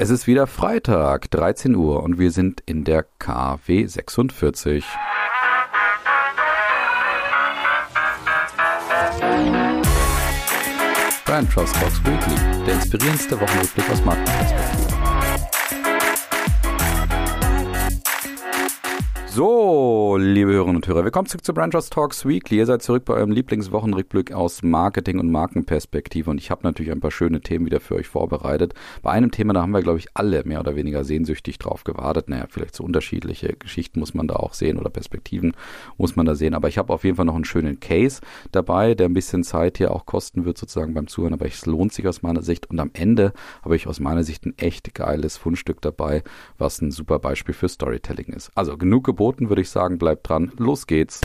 Es ist wieder Freitag, 13 Uhr und wir sind in der KW 46. Brand Trust Talks Weekly, der inspirierendste Wochenrückblick aus Markenperspektive. So, liebe Hörerinnen und Hörer, willkommen zurück zu Branchers Talks Weekly. Ihr seid zurück bei eurem Lieblingswochenrückblick aus Marketing und Markenperspektive und ich habe natürlich ein paar schöne Themen wieder für euch vorbereitet. Bei einem Thema, da haben wir, glaube ich, alle mehr oder weniger sehnsüchtig drauf gewartet. Naja, vielleicht so unterschiedliche Geschichten muss man da auch sehen oder Perspektiven muss man da sehen. Aber ich habe auf jeden Fall noch einen schönen Case dabei, der ein bisschen Zeit hier auch kosten wird sozusagen beim Zuhören, aber es lohnt sich aus meiner Sicht. Und am Ende habe ich aus meiner Sicht ein echt geiles Fundstück dabei, was ein super Beispiel für Storytelling ist. Also genug geboten geboten, würde ich sagen. Bleibt dran. Los geht's.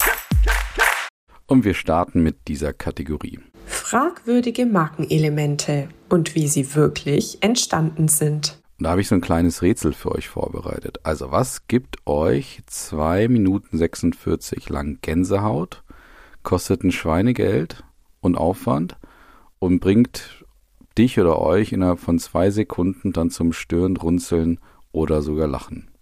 Und wir starten mit dieser Kategorie. Fragwürdige Markenelemente und wie sie wirklich entstanden sind. Und da habe ich so ein kleines Rätsel für euch vorbereitet. Also was gibt euch 2 Minuten 46 lang Gänsehaut, kostet ein Schweinegeld und Aufwand und bringt dich oder euch innerhalb von zwei Sekunden dann zum Stirn, Runzeln oder sogar Lachen?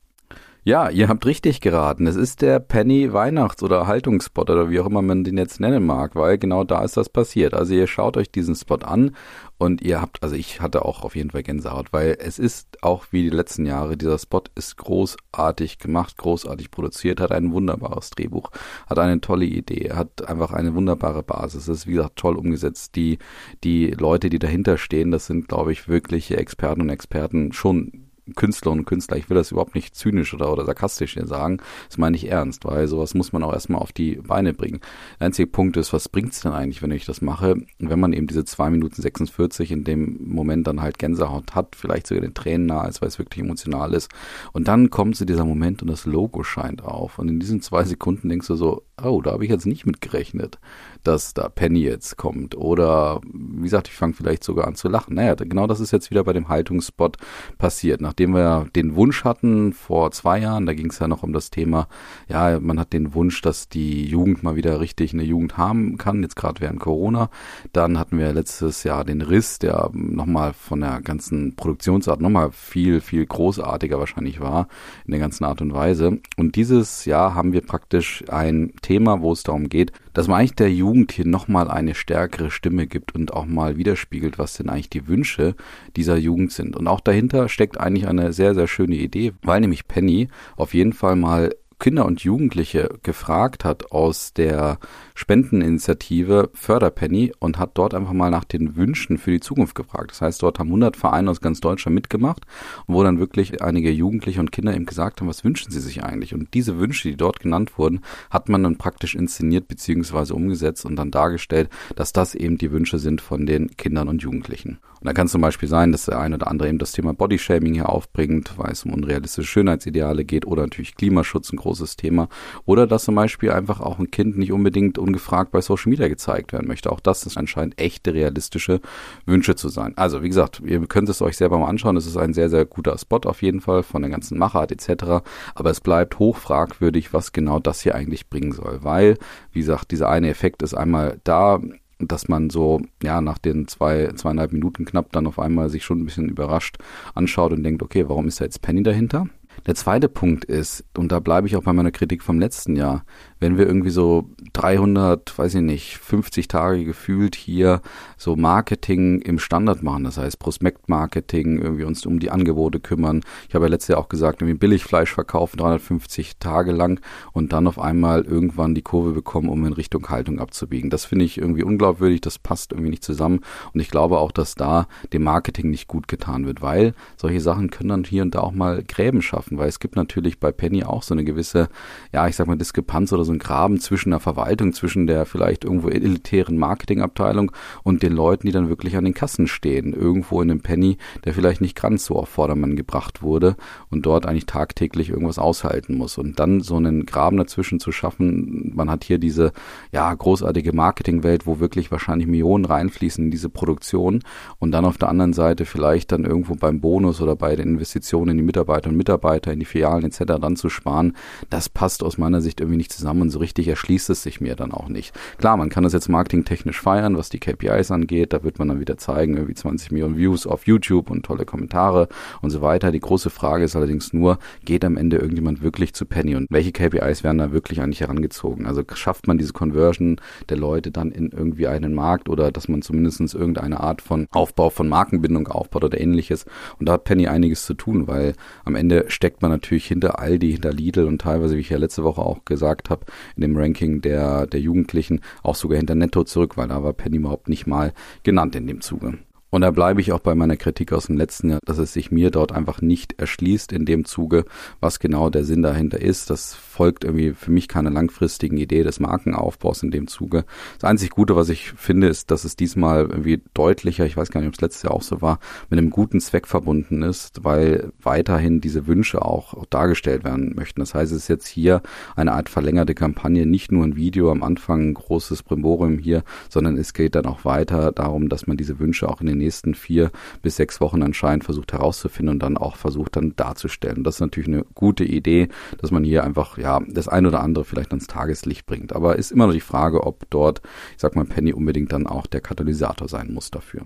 Ja, ihr habt richtig geraten. Es ist der Penny Weihnachts- oder Haltungsspot oder wie auch immer man den jetzt nennen mag, weil genau da ist das passiert. Also ihr schaut euch diesen Spot an und ihr habt, also ich hatte auch auf jeden Fall Gänsehaut, weil es ist auch wie die letzten Jahre, dieser Spot ist großartig gemacht, großartig produziert, hat ein wunderbares Drehbuch, hat eine tolle Idee, hat einfach eine wunderbare Basis, ist wie gesagt toll umgesetzt. Die, die Leute, die dahinter stehen, das sind glaube ich wirkliche Experten und Experten schon Künstlerinnen und Künstler, ich will das überhaupt nicht zynisch oder, oder sarkastisch hier sagen, das meine ich ernst, weil sowas muss man auch erstmal auf die Beine bringen. Der einzige Punkt ist, was bringt's denn eigentlich, wenn ich das mache, wenn man eben diese zwei Minuten 46 in dem Moment dann halt Gänsehaut hat, vielleicht sogar den Tränen nahe ist, weil es wirklich emotional ist. Und dann kommt zu dieser Moment und das Logo scheint auf. Und in diesen zwei Sekunden denkst du so, oh, da habe ich jetzt nicht mit gerechnet, dass da Penny jetzt kommt. Oder wie gesagt, ich fange vielleicht sogar an zu lachen. Naja, genau das ist jetzt wieder bei dem Haltungsspot passiert. Nachdem wir den Wunsch hatten vor zwei Jahren, da ging es ja noch um das Thema, ja, man hat den Wunsch, dass die Jugend mal wieder richtig eine Jugend haben kann, jetzt gerade während Corona. Dann hatten wir letztes Jahr den Riss, der nochmal von der ganzen Produktionsart nochmal viel, viel großartiger wahrscheinlich war in der ganzen Art und Weise. Und dieses Jahr haben wir praktisch ein Thema, Thema, wo es darum geht, dass man eigentlich der Jugend hier nochmal eine stärkere Stimme gibt und auch mal widerspiegelt, was denn eigentlich die Wünsche dieser Jugend sind. Und auch dahinter steckt eigentlich eine sehr, sehr schöne Idee, weil nämlich Penny auf jeden Fall mal Kinder und Jugendliche gefragt hat aus der Spendeninitiative Förderpenny und hat dort einfach mal nach den Wünschen für die Zukunft gefragt. Das heißt, dort haben 100 Vereine aus ganz Deutschland mitgemacht, wo dann wirklich einige Jugendliche und Kinder eben gesagt haben, was wünschen sie sich eigentlich? Und diese Wünsche, die dort genannt wurden, hat man dann praktisch inszeniert bzw. umgesetzt und dann dargestellt, dass das eben die Wünsche sind von den Kindern und Jugendlichen. Und da kann es zum Beispiel sein, dass der eine oder andere eben das Thema Bodyshaming hier aufbringt, weil es um unrealistische Schönheitsideale geht oder natürlich Klimaschutz, ein großes Thema. Oder dass zum Beispiel einfach auch ein Kind nicht unbedingt ungefragt bei Social Media gezeigt werden möchte. Auch das ist anscheinend echte realistische Wünsche zu sein. Also wie gesagt, ihr könnt es euch selber mal anschauen. Es ist ein sehr, sehr guter Spot auf jeden Fall von der ganzen Machart etc. Aber es bleibt hochfragwürdig, was genau das hier eigentlich bringen soll. Weil, wie gesagt, dieser eine Effekt ist einmal da, dass man so, ja, nach den zwei, zweieinhalb Minuten knapp dann auf einmal sich schon ein bisschen überrascht anschaut und denkt, okay, warum ist da jetzt Penny dahinter? Der zweite Punkt ist, und da bleibe ich auch bei meiner Kritik vom letzten Jahr, wenn wir irgendwie so 300, weiß ich nicht, 50 Tage gefühlt hier so Marketing im Standard machen, das heißt Prospektmarketing, irgendwie uns um die Angebote kümmern. Ich habe ja letztes Jahr auch gesagt, irgendwie Billigfleisch verkaufen, 350 Tage lang und dann auf einmal irgendwann die Kurve bekommen, um in Richtung Haltung abzubiegen. Das finde ich irgendwie unglaubwürdig, das passt irgendwie nicht zusammen und ich glaube auch, dass da dem Marketing nicht gut getan wird, weil solche Sachen können dann hier und da auch mal Gräben schaffen, weil es gibt natürlich bei Penny auch so eine gewisse, ja, ich sag mal Diskrepanz oder so so ein Graben zwischen der Verwaltung, zwischen der vielleicht irgendwo elitären Marketingabteilung und den Leuten, die dann wirklich an den Kassen stehen. Irgendwo in einem Penny, der vielleicht nicht ganz so auf Vordermann gebracht wurde und dort eigentlich tagtäglich irgendwas aushalten muss. Und dann so einen Graben dazwischen zu schaffen, man hat hier diese, ja, großartige Marketingwelt, wo wirklich wahrscheinlich Millionen reinfließen in diese Produktion und dann auf der anderen Seite vielleicht dann irgendwo beim Bonus oder bei den Investitionen in die Mitarbeiter und Mitarbeiter Mitarbeiter in die Filialen etc. dann zu sparen, das passt aus meiner Sicht irgendwie nicht zusammen und so richtig erschließt es sich mir dann auch nicht. Klar, man kann das jetzt marketingtechnisch feiern, was die KPIs angeht, da wird man dann wieder zeigen, irgendwie 20 Millionen Views auf YouTube und tolle Kommentare und so weiter. Die große Frage ist allerdings nur, geht am Ende irgendjemand wirklich zu Penny und welche KPIs werden da wirklich eigentlich herangezogen? Also schafft man diese Conversion der Leute dann in irgendwie einen Markt oder dass man zumindest irgendeine Art von Aufbau von Markenbindung aufbaut oder ähnliches. Und da hat Penny einiges zu tun, weil am Ende steckt man natürlich hinter Aldi, hinter Lidl und teilweise, wie ich ja letzte Woche auch gesagt habe, in dem Ranking der, der Jugendlichen auch sogar hinter Netto zurück, weil da war Penny überhaupt nicht mal genannt in dem Zuge. Und da bleibe ich auch bei meiner Kritik aus dem letzten Jahr, dass es sich mir dort einfach nicht erschließt in dem Zuge, was genau der Sinn dahinter ist. Das folgt irgendwie für mich keine langfristigen Idee des Markenaufbaus in dem Zuge. Das einzig Gute, was ich finde, ist, dass es diesmal irgendwie deutlicher, ich weiß gar nicht, ob es letztes Jahr auch so war, mit einem guten Zweck verbunden ist, weil weiterhin diese Wünsche auch, dargestellt werden möchten. Das heißt, es ist jetzt hier eine Art verlängerte Kampagne, nicht nur ein Video am Anfang, ein großes Brimborium hier, sondern es geht dann auch weiter darum, dass man diese Wünsche auch in den nächsten vier bis sechs Wochen anscheinend versucht herauszufinden und dann auch versucht dann darzustellen. Das ist natürlich eine gute Idee, dass man hier einfach ja das ein oder andere vielleicht ans Tageslicht bringt. Aber ist immer noch die Frage, ob dort, ich sag mal, Penny unbedingt dann auch der Katalysator sein muss dafür.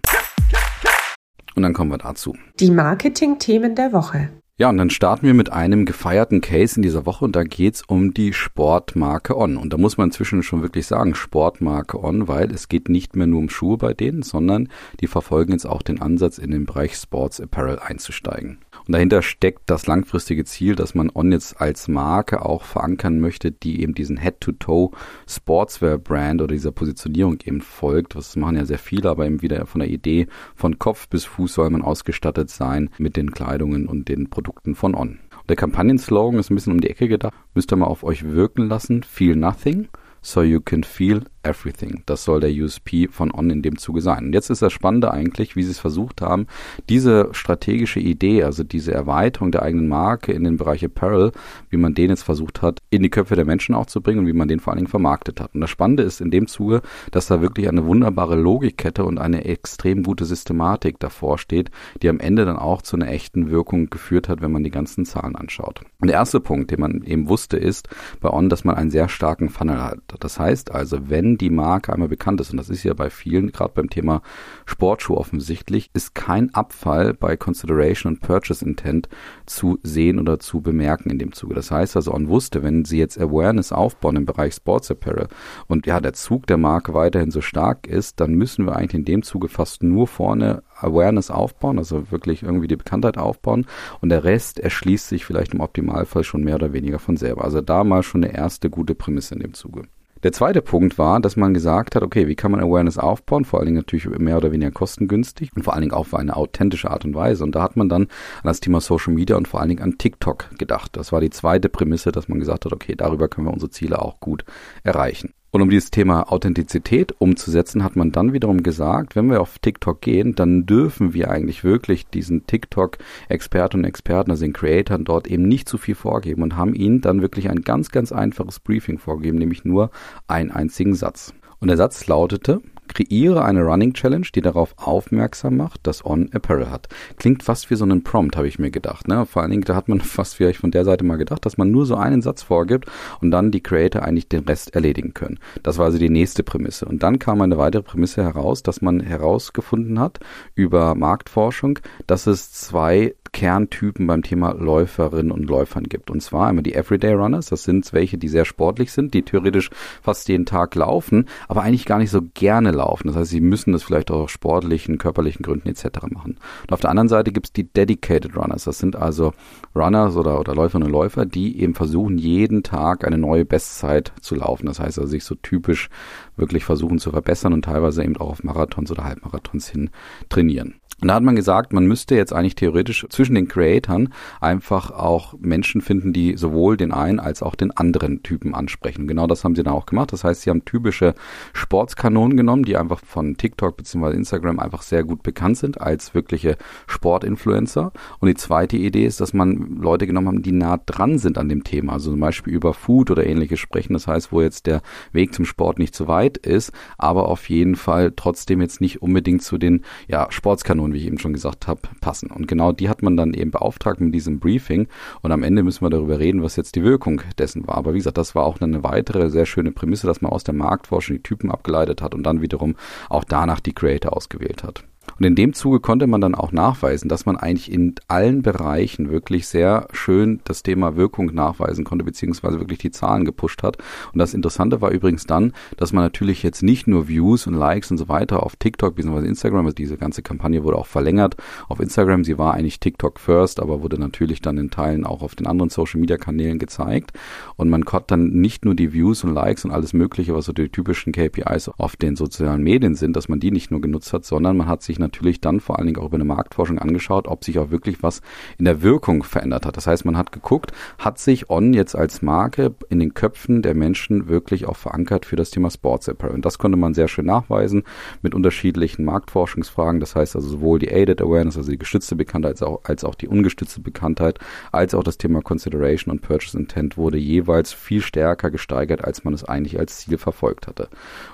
Und dann kommen wir dazu. Die Marketing-Themen der Woche. Ja, und dann starten wir mit einem gefeierten Case in dieser Woche und da geht's um die Sportmarke On. Und da muss man inzwischen schon wirklich sagen, Sportmarke On, weil es geht nicht mehr nur um Schuhe bei denen, sondern die verfolgen jetzt auch den Ansatz, in den Bereich Sports Apparel einzusteigen. Und dahinter steckt das langfristige Ziel, dass man On jetzt als Marke auch verankern möchte, die eben diesen Head-to-Toe Sportswear-Brand oder dieser Positionierung eben folgt. Das machen ja sehr viele, aber eben wieder von der Idee, von Kopf bis Fuß soll man ausgestattet sein mit den Kleidungen und den Produkten von On. Und der Kampagnenslogan ist ein bisschen um die Ecke gedacht. Müsst ihr mal auf euch wirken lassen. Feel nothing so you can feel everything. Das soll der USP von On in dem Zuge sein. Und jetzt ist das Spannende eigentlich, wie sie es versucht haben, diese strategische Idee, also diese Erweiterung der eigenen Marke in den Bereich Apparel, wie man den jetzt versucht hat, in die Köpfe der Menschen auch zu bringen und wie man den vor allen Dingen vermarktet hat. Und das Spannende ist in dem Zuge, dass da wirklich eine wunderbare Logikkette und eine extrem gute Systematik davor steht, die am Ende dann auch zu einer echten Wirkung geführt hat, wenn man die ganzen Zahlen anschaut. Und der erste Punkt, den man eben wusste, ist bei On, dass man einen sehr starken Funnel hat. Das heißt also, wenn die Marke einmal bekannt ist, und das ist ja bei vielen, gerade beim Thema Sportschuh offensichtlich, ist kein Abfall bei Consideration und Purchase Intent zu sehen oder zu bemerken in dem Zuge. Das heißt also, On wusste, wenn sie jetzt Awareness aufbauen im Bereich Sports Apparel und ja, der Zug der Marke weiterhin so stark ist, dann müssen wir eigentlich in dem Zuge fast nur vorne Awareness aufbauen, also wirklich irgendwie die Bekanntheit aufbauen und der Rest erschließt sich vielleicht im Optimalfall schon mehr oder weniger von selber. Also da mal schon eine erste gute Prämisse in dem Zuge. Der zweite Punkt war, dass man gesagt hat, okay, wie kann man Awareness aufbauen? Vor allen Dingen natürlich mehr oder weniger kostengünstig und vor allen Dingen auch auf eine authentische Art und Weise. Und da hat man dann an das Thema Social Media und vor allen Dingen an TikTok gedacht. Das war die zweite Prämisse, dass man gesagt hat, okay, darüber können wir unsere Ziele auch gut erreichen. Und um dieses Thema Authentizität umzusetzen, hat man dann wiederum gesagt, wenn wir auf TikTok gehen, dann dürfen wir eigentlich wirklich diesen TikTok-Experten und Experten, also den Creatoren dort eben nicht zu viel vorgeben und haben ihnen dann wirklich ein ganz, ganz einfaches Briefing vorgegeben, nämlich nur einen einzigen Satz. Und der Satz lautete, Kreiere eine Running Challenge, die darauf aufmerksam macht, dass On Apparel hat. Klingt fast wie so ein Prompt, habe ich mir gedacht. Ne? Vor allen Dingen, da hat man fast vielleicht von der Seite mal gedacht, dass man nur so einen Satz vorgibt und dann die Creator eigentlich den Rest erledigen können. Das war also die nächste Prämisse. Und dann kam eine weitere Prämisse heraus, dass man herausgefunden hat über Marktforschung, dass es zwei Kerntypen beim Thema Läuferinnen und Läufern gibt. Und zwar einmal die Everyday Runners, das sind welche, die sehr sportlich sind, die theoretisch fast jeden Tag laufen, aber eigentlich gar nicht so gerne laufen. Das heißt, sie müssen das vielleicht auch aus sportlichen, körperlichen Gründen etc. machen. Und auf der anderen Seite gibt es die Dedicated Runners. Das sind also Runners oder, oder Läuferinnen und Läufer, die eben versuchen, jeden Tag eine neue Bestzeit zu laufen. Das heißt also, sich so typisch wirklich versuchen zu verbessern und teilweise eben auch auf Marathons oder Halbmarathons hin trainieren. Und da hat man gesagt, man müsste jetzt eigentlich theoretisch zwischen den Creatoren einfach auch Menschen finden, die sowohl den einen als auch den anderen Typen ansprechen. Und genau das haben sie dann auch gemacht. Das heißt, sie haben typische Sportskanonen genommen, die einfach von TikTok bzw. Instagram einfach sehr gut bekannt sind als wirkliche Sportinfluencer. Und die zweite Idee ist, dass man Leute genommen haben, die nah dran sind an dem Thema. Also zum Beispiel über Food oder ähnliches sprechen. Das heißt, wo jetzt der Weg zum Sport nicht so weit ist, aber auf jeden Fall trotzdem jetzt nicht unbedingt zu den ja, Sportskanonen Informationen, wie ich eben schon gesagt habe, passen. Und genau die hat man dann eben beauftragt mit diesem Briefing. Und am Ende müssen wir darüber reden, was jetzt die Wirkung dessen war. Aber wie gesagt, das war auch eine weitere sehr schöne Prämisse, dass man aus der Marktforschung die Typen abgeleitet hat und dann wiederum auch danach die Creator ausgewählt hat. Und in dem Zuge konnte man dann auch nachweisen, dass man eigentlich in allen Bereichen wirklich sehr schön das Thema Wirkung nachweisen konnte, beziehungsweise wirklich die Zahlen gepusht hat. Und das Interessante war übrigens dann, dass man natürlich jetzt nicht nur Views und Likes und so weiter auf TikTok bzw. Instagram, also diese ganze Kampagne wurde auch verlängert auf Instagram. Sie war eigentlich TikTok first, aber wurde natürlich dann in Teilen auch auf den anderen Social Media Kanälen gezeigt. Und man konnte dann nicht nur die Views und Likes und alles Mögliche, was so die typischen KPIs auf den sozialen Medien sind, dass man die nicht nur genutzt hat, sondern man hat sich natürlich dann vor allen Dingen auch über eine Marktforschung angeschaut, ob sich auch wirklich was in der Wirkung verändert hat. Das heißt, man hat geguckt, hat sich On jetzt als Marke in den Köpfen der Menschen wirklich auch verankert für das Thema Sports Apparel. Und das konnte man sehr schön nachweisen mit unterschiedlichen Marktforschungsfragen. Das heißt also sowohl die Aided Awareness, also die gestützte Bekanntheit, als auch, als auch die ungestützte Bekanntheit, als auch das Thema Consideration und Purchase Intent wurde jeweils viel stärker gesteigert, als man es eigentlich als Ziel verfolgt hatte.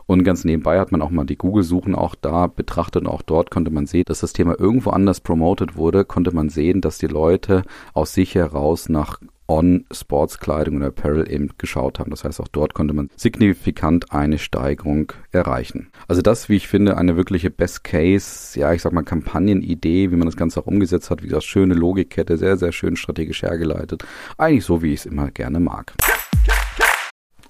Und ganz nebenbei hat man auch mal die Google-Suchen auch da betrachtet und auch dort konnte man sehen, dass das Thema irgendwo anders promoted wurde, konnte man sehen, dass die Leute aus sich heraus nach on Sportskleidung und Apparel eben geschaut haben. Das heißt, auch dort konnte man signifikant eine Steigerung erreichen. Also das, wie ich finde, eine wirkliche Best Case, ja, ich sag mal Kampagnenidee, wie man das Ganze auch umgesetzt hat, wie gesagt, schöne Logikkette, sehr, sehr schön strategisch hergeleitet. Eigentlich so, wie ich es immer gerne mag.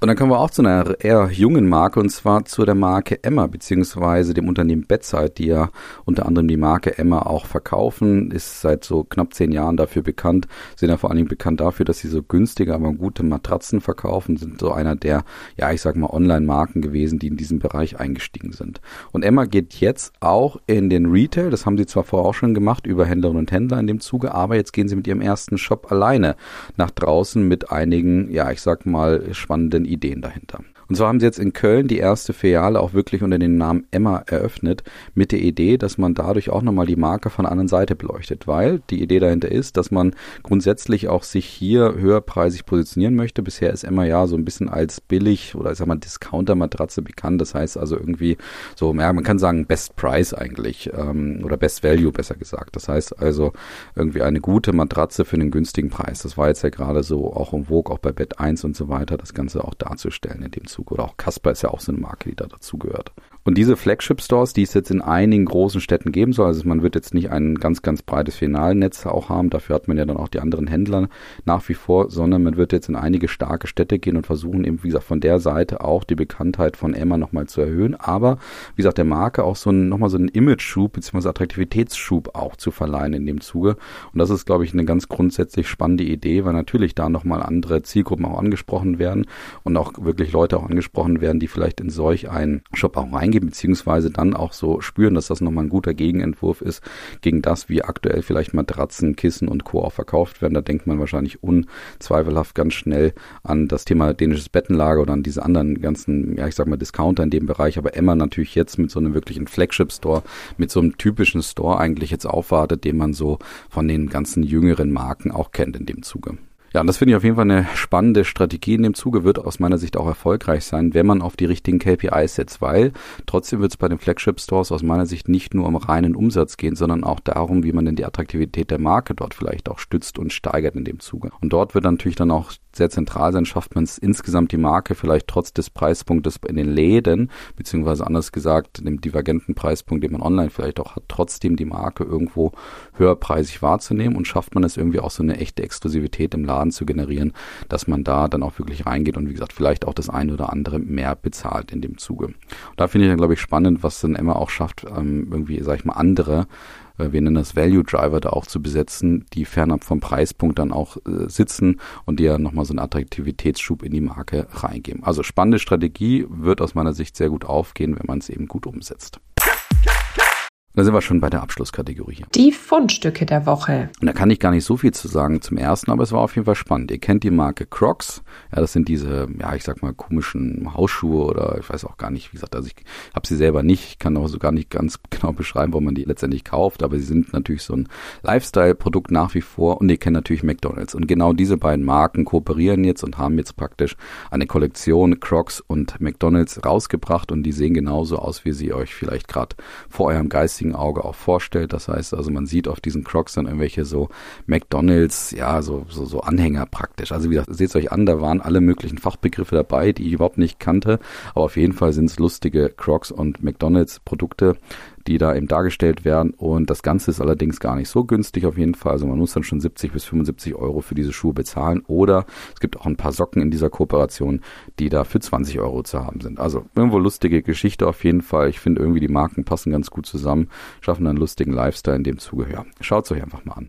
Und dann kommen wir auch zu einer eher jungen Marke und zwar zu der Marke Emma beziehungsweise dem Unternehmen Bedside, die ja unter anderem die Marke Emma auch verkaufen, ist seit so knapp zehn Jahren dafür bekannt, sind ja vor allen Dingen bekannt dafür, dass sie so günstige, aber gute Matratzen verkaufen, sind so einer der, ja ich sag mal Online-Marken gewesen, die in diesem Bereich eingestiegen sind. Und Emma geht jetzt auch in den Retail, das haben sie zwar vorher auch schon gemacht über Händlerinnen und Händler in dem Zuge, aber jetzt gehen sie mit ihrem ersten Shop alleine nach draußen mit einigen, ja ich sag mal spannenden Ideen dahinter. Und so haben sie jetzt in Köln die erste Filiale auch wirklich unter dem Namen Emma eröffnet, mit der Idee, dass man dadurch auch nochmal die Marke von der anderen Seite beleuchtet, weil die Idee dahinter ist, dass man grundsätzlich auch sich hier höherpreisig positionieren möchte. Bisher ist Emma ja so ein bisschen als billig oder ich sag mal Discounter-Matratze bekannt. Das heißt also irgendwie so, ja, man kann sagen Best Price eigentlich ähm, oder Best Value besser gesagt. Das heißt also irgendwie eine gute Matratze für einen günstigen Preis. Das war jetzt ja gerade so auch im Vogue, auch bei Bett 1 und so weiter, das Ganze auch darzustellen in dem Zug. Zug. Oder auch Casper ist ja auch so eine Marke, die da dazugehört. Und diese Flagship-Stores, die es jetzt in einigen großen Städten geben soll, also man wird jetzt nicht ein ganz, ganz breites Finalnetz auch haben, dafür hat man ja dann auch die anderen Händler nach wie vor, sondern man wird jetzt in einige starke Städte gehen und versuchen eben, wie gesagt, von der Seite auch die Bekanntheit von Emma nochmal zu erhöhen, aber wie gesagt, der Marke auch so ein, nochmal so einen Image-Schub bzw. Attraktivitätsschub auch zu verleihen in dem Zuge. Und das ist, glaube ich, eine ganz grundsätzlich spannende Idee, weil natürlich da nochmal andere Zielgruppen auch angesprochen werden und auch wirklich Leute auch angesprochen werden, die vielleicht in solch einen Shop auch reingehen eingeben, beziehungsweise dann auch so spüren, dass das nochmal ein guter Gegenentwurf ist gegen das, wie aktuell vielleicht Matratzen, Kissen und Co. auch verkauft werden. Da denkt man wahrscheinlich unzweifelhaft ganz schnell an das Thema dänisches Bettenlager oder an diese anderen ganzen, ja ich sag mal Discounter in dem Bereich. Aber Emma natürlich jetzt mit so einem wirklichen Flagship-Store, mit so einem typischen Store eigentlich jetzt aufwartet, den man so von den ganzen jüngeren Marken auch kennt in dem Zuge. Ja, und das finde ich auf jeden Fall eine spannende Strategie in dem Zuge, wird aus meiner Sicht auch erfolgreich sein, wenn man auf die richtigen KPIs setzt, weil trotzdem wird es bei den Flagship Stores aus meiner Sicht nicht nur um reinen Umsatz gehen, sondern auch darum, wie man denn die Attraktivität der Marke dort vielleicht auch stützt und steigert in dem Zuge. Und dort wird natürlich dann auch sehr zentral sein, schafft man es insgesamt die Marke vielleicht trotz des Preispunktes in den Läden, beziehungsweise anders gesagt, dem divergenten Preispunkt, den man online vielleicht auch hat, trotzdem die Marke irgendwo höherpreisig wahrzunehmen und schafft man es irgendwie auch so eine echte Exklusivität im Laden zu generieren, dass man da dann auch wirklich reingeht und wie gesagt, vielleicht auch das eine oder andere mehr bezahlt in dem Zuge. Und da finde ich dann, glaube ich, spannend, was dann Emma auch schafft, ähm, irgendwie, sag ich mal, andere wir nennen das Value Driver da auch zu besetzen, die fernab vom Preispunkt dann auch äh, sitzen und die ja nochmal so einen Attraktivitätsschub in die Marke reingeben. Also spannende Strategie wird aus meiner Sicht sehr gut aufgehen, wenn man es eben gut umsetzt. Da sind wir schon bei der Abschlusskategorie hier. Die Fundstücke der Woche. Und da kann ich gar nicht so viel zu sagen zum ersten, aber es war auf jeden Fall spannend. Ihr kennt die Marke Crocs. Ja, das sind diese, ja, ich sag mal, komischen Hausschuhe oder ich weiß auch gar nicht, wie gesagt, also ich habe sie selber nicht, ich kann auch so gar nicht ganz genau beschreiben, wo man die letztendlich kauft, aber sie sind natürlich so ein Lifestyle-Produkt nach wie vor und ihr kennt natürlich McDonalds. Und genau diese beiden Marken kooperieren jetzt und haben jetzt praktisch eine Kollektion Crocs und McDonalds rausgebracht und die sehen genauso aus, wie sie euch vielleicht gerade vor eurem Geist geistigen Auge auch vorstellt. Das heißt also, man sieht auf diesen Crocs dann irgendwelche so McDonalds, ja, so, so, so Anhänger praktisch. Also wie gesagt, seht es euch an, da waren alle möglichen Fachbegriffe dabei, die ich überhaupt nicht kannte. Aber auf jeden Fall sind es lustige Crocs und McDonalds Produkte, die da eben dargestellt werden. Und das Ganze ist allerdings gar nicht so günstig auf jeden Fall. Also man muss dann schon 70 bis 75 Euro für diese Schuhe bezahlen. Oder es gibt auch ein paar Socken in dieser Kooperation, die da für 20 Euro zu haben sind. Also irgendwo lustige Geschichte auf jeden Fall. Ich finde irgendwie die Marken passen ganz gut zusammen, schaffen einen lustigen Lifestyle in dem Zuge. Ja, schaut es euch einfach mal an.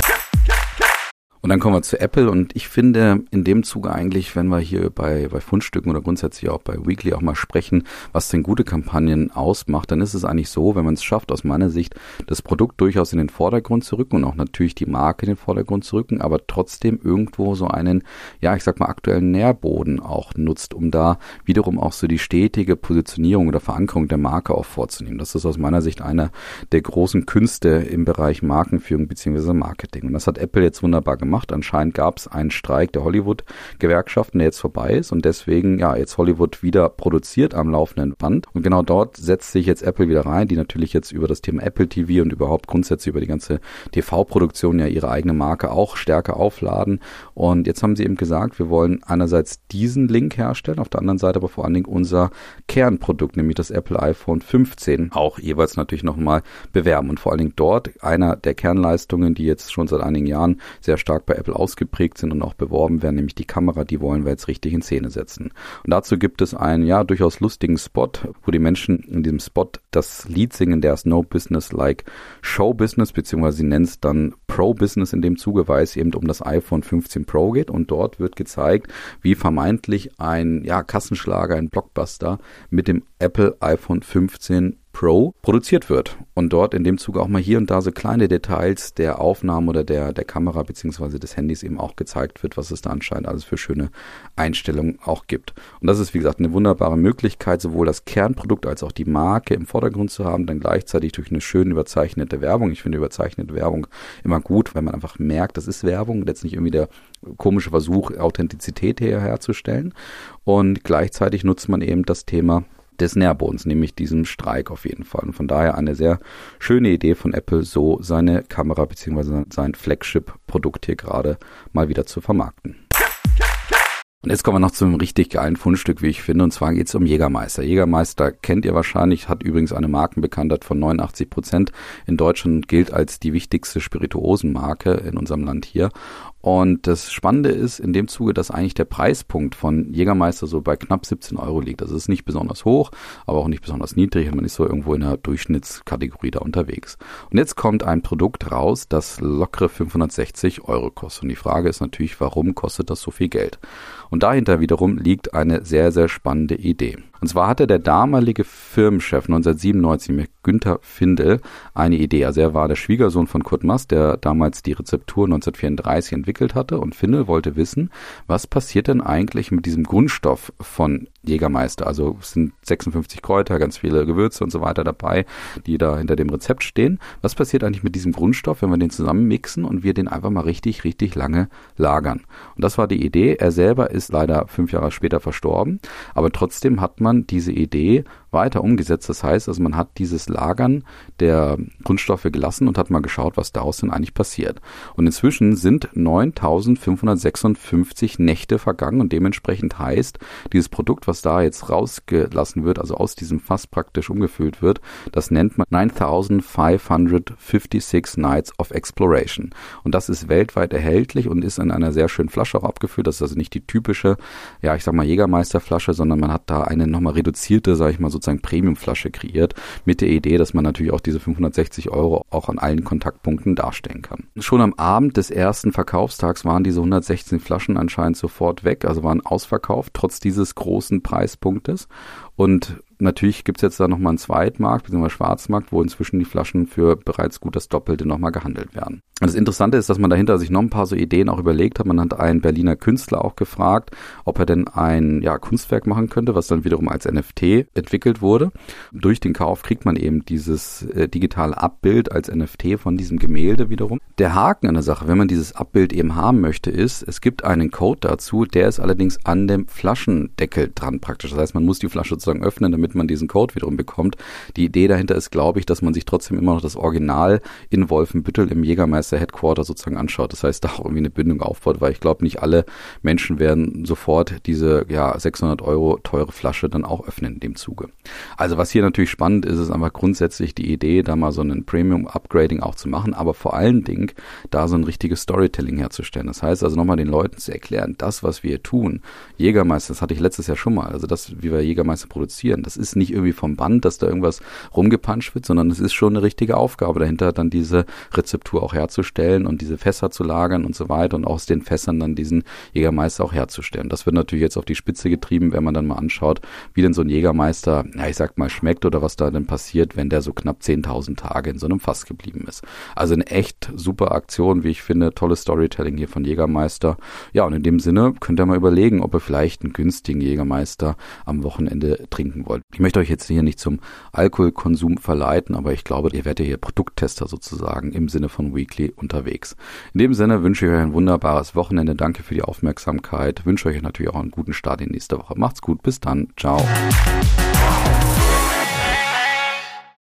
Und dann kommen wir zu Apple und ich finde in dem Zuge eigentlich, wenn wir hier bei, bei Fundstücken oder grundsätzlich auch bei Weekly auch mal sprechen, was denn gute Kampagnen ausmacht, dann ist es eigentlich so, wenn man es schafft, aus meiner Sicht, das Produkt durchaus in den Vordergrund zu rücken und auch natürlich die Marke in den Vordergrund zu rücken, aber trotzdem irgendwo so einen, ja, ich sag mal, aktuellen Nährboden auch nutzt, um da wiederum auch so die stetige Positionierung oder Verankerung der Marke auch vorzunehmen. Das ist aus meiner Sicht einer der großen Künste im Bereich Markenführung bzw. Marketing. Und das hat Apple jetzt wunderbar gemacht gemacht. Anscheinend gab es einen Streik der Hollywood-Gewerkschaften, der jetzt vorbei ist und deswegen ja jetzt Hollywood wieder produziert am laufenden Band. Und genau dort setzt sich jetzt Apple wieder rein, die natürlich jetzt über das Thema Apple TV und überhaupt grundsätzlich über die ganze TV-Produktion ja ihre eigene Marke auch stärker aufladen. Und jetzt haben sie eben gesagt, wir wollen einerseits diesen Link herstellen, auf der anderen Seite aber vor allen Dingen unser Kernprodukt, nämlich das Apple iPhone 15, auch jeweils natürlich nochmal bewerben. Und vor allen Dingen dort einer der Kernleistungen, die jetzt schon seit einigen Jahren sehr stark stark bei Apple ausgeprägt sind und auch beworben werden, nämlich die Kamera, die wollen wir jetzt richtig in Szene setzen. Und dazu gibt es einen, ja, durchaus lustigen Spot, wo die Menschen in diesem Spot das Lied singen, der ist No Business Like Show Business, beziehungsweise sie nennt es dann Pro Business in dem Zuge, weil es eben um das iPhone 15 Pro geht und dort wird gezeigt, wie vermeintlich ein, ja, Kassenschlager, ein Blockbuster mit dem Apple iPhone 15 Pro produziert wird und dort in dem Zuge auch mal hier und da so kleine Details der Aufnahmen oder der, der Kamera beziehungsweise des Handys eben auch gezeigt wird, was es da anscheinend alles für schöne Einstellungen auch gibt. Und das ist, wie gesagt, eine wunderbare Möglichkeit, sowohl das Kernprodukt als auch die Marke im Vordergrund zu haben, dann gleichzeitig durch eine schön überzeichnete Werbung. Ich finde überzeichnete Werbung immer gut, weil man einfach merkt, das ist Werbung, jetzt nicht irgendwie der komische Versuch, Authentizität herzustellen. Und gleichzeitig nutzt man eben das Thema des Nährbodens, nämlich diesem Streik auf jeden Fall. Und von daher eine sehr schöne Idee von Apple, so seine Kamera bzw. sein Flagship-Produkt hier gerade mal wieder zu vermarkten. Und jetzt kommen wir noch zu einem richtig geilen Fundstück, wie ich finde, und zwar geht es um Jägermeister. Jägermeister kennt ihr wahrscheinlich, hat übrigens eine Markenbekanntheit von 89 Prozent. In Deutschland gilt als die wichtigste Spirituosenmarke in unserem Land hier. Und das Spannende ist in dem Zuge, dass eigentlich der Preispunkt von Jägermeister so bei knapp 17 Euro liegt. Das ist nicht besonders hoch, aber auch nicht besonders niedrig. Man ist so irgendwo in der Durchschnittskategorie da unterwegs. Und jetzt kommt ein Produkt raus, das lockere 560 Euro kostet. Und die Frage ist natürlich, warum kostet das so viel Geld? Und dahinter wiederum liegt eine sehr, sehr spannende Idee. Und zwar hatte der damalige Firmenchef 1997, Günther Findel, eine Idee. Also er war der Schwiegersohn von Kurt Mast, der damals die Rezeptur 1934 entwickelt hatte. Und Findel wollte wissen, was passiert denn eigentlich mit diesem Grundstoff von Jägermeister? Also es sind 56 Kräuter, ganz viele Gewürze und so weiter dabei, die da hinter dem Rezept stehen. Was passiert eigentlich mit diesem Grundstoff, wenn wir den zusammenmixen und wir den einfach mal richtig, richtig lange lagern? Und das war die Idee. Er selber ist leider fünf Jahre später verstorben, aber trotzdem hat man diese Idee weiter umgesetzt. Das heißt, also man hat dieses Lagern der Grundstoffe gelassen und hat mal geschaut, was daraus denn eigentlich passiert. Und inzwischen sind 9556 Nächte vergangen und dementsprechend heißt, dieses Produkt, was da jetzt rausgelassen wird, also aus diesem Fass praktisch umgefüllt wird, das nennt man 9556 Nights of Exploration. Und das ist weltweit erhältlich und ist in einer sehr schönen Flasche auch abgefüllt. Das ist also nicht die typische, ja, ich sag mal Jägermeisterflasche, sondern man hat da eine nochmal reduzierte, sag ich mal, sozusagen Premiumflasche kreiert, mit der Idee, dass man natürlich auch diese 560 Euro auch an allen Kontaktpunkten darstellen kann. Schon am Abend des ersten Verkaufstags waren diese 116 Flaschen anscheinend sofort weg, also waren ausverkauft, trotz dieses großen Preispunktes. Und natürlich gibt es jetzt da nochmal einen Zweitmarkt, bzw. Schwarzmarkt, wo inzwischen die Flaschen für bereits gut das Doppelte nochmal gehandelt werden. Und das Interessante ist, dass man dahinter sich noch ein paar so Ideen auch überlegt hat. Man hat einen Berliner Künstler auch gefragt, ob er denn ein ja, Kunstwerk machen könnte, was dann wiederum als NFT entwickelt wurde. Durch den Kauf kriegt man eben dieses äh, digitale Abbild als NFT von diesem Gemälde wiederum. Der Haken an der Sache, wenn man dieses Abbild eben haben möchte, ist, es gibt einen Code dazu, der ist allerdings an dem Flaschendeckel dran praktisch. Das heißt, man muss die Flasche sozusagen öffnen, damit man diesen Code wiederum bekommt. Die Idee dahinter ist, glaube ich, dass man sich trotzdem immer noch das Original in Wolfenbüttel im Jägermeister Headquarter sozusagen anschaut. Das heißt, da auch irgendwie eine Bindung aufbaut, weil ich glaube, nicht alle Menschen werden sofort diese ja 600 Euro teure Flasche dann auch öffnen in dem Zuge. Also was hier natürlich spannend ist, ist einfach grundsätzlich die Idee, da mal so einen Premium-Upgrading auch zu machen, aber vor allen Dingen da so ein richtiges Storytelling herzustellen. Das heißt also nochmal den Leuten zu erklären, das, was wir tun, Jägermeister, das hatte ich letztes Jahr schon mal, also das, wie wir Jägermeister produzieren, das ist nicht irgendwie vom Band, dass da irgendwas rumgepanscht wird, sondern es ist schon eine richtige Aufgabe dahinter, dann diese Rezeptur auch herzustellen und diese Fässer zu lagern und so weiter und aus den Fässern dann diesen Jägermeister auch herzustellen. Das wird natürlich jetzt auf die Spitze getrieben, wenn man dann mal anschaut, wie denn so ein Jägermeister, ja, ich sag mal, schmeckt oder was da denn passiert, wenn der so knapp 10.000 Tage in so einem Fass geblieben ist. Also eine echt super Aktion, wie ich finde, tolles Storytelling hier von Jägermeister. Ja, und in dem Sinne könnt ihr mal überlegen, ob ihr vielleicht einen günstigen Jägermeister am Wochenende trinken wollt. Ich möchte euch jetzt hier nicht zum Alkoholkonsum verleiten, aber ich glaube, ihr werdet hier Produkttester sozusagen im Sinne von Weekly unterwegs. In dem Sinne wünsche ich euch ein wunderbares Wochenende. Danke für die Aufmerksamkeit. Wünsche euch natürlich auch einen guten Start in nächste Woche. Macht's gut. Bis dann. Ciao.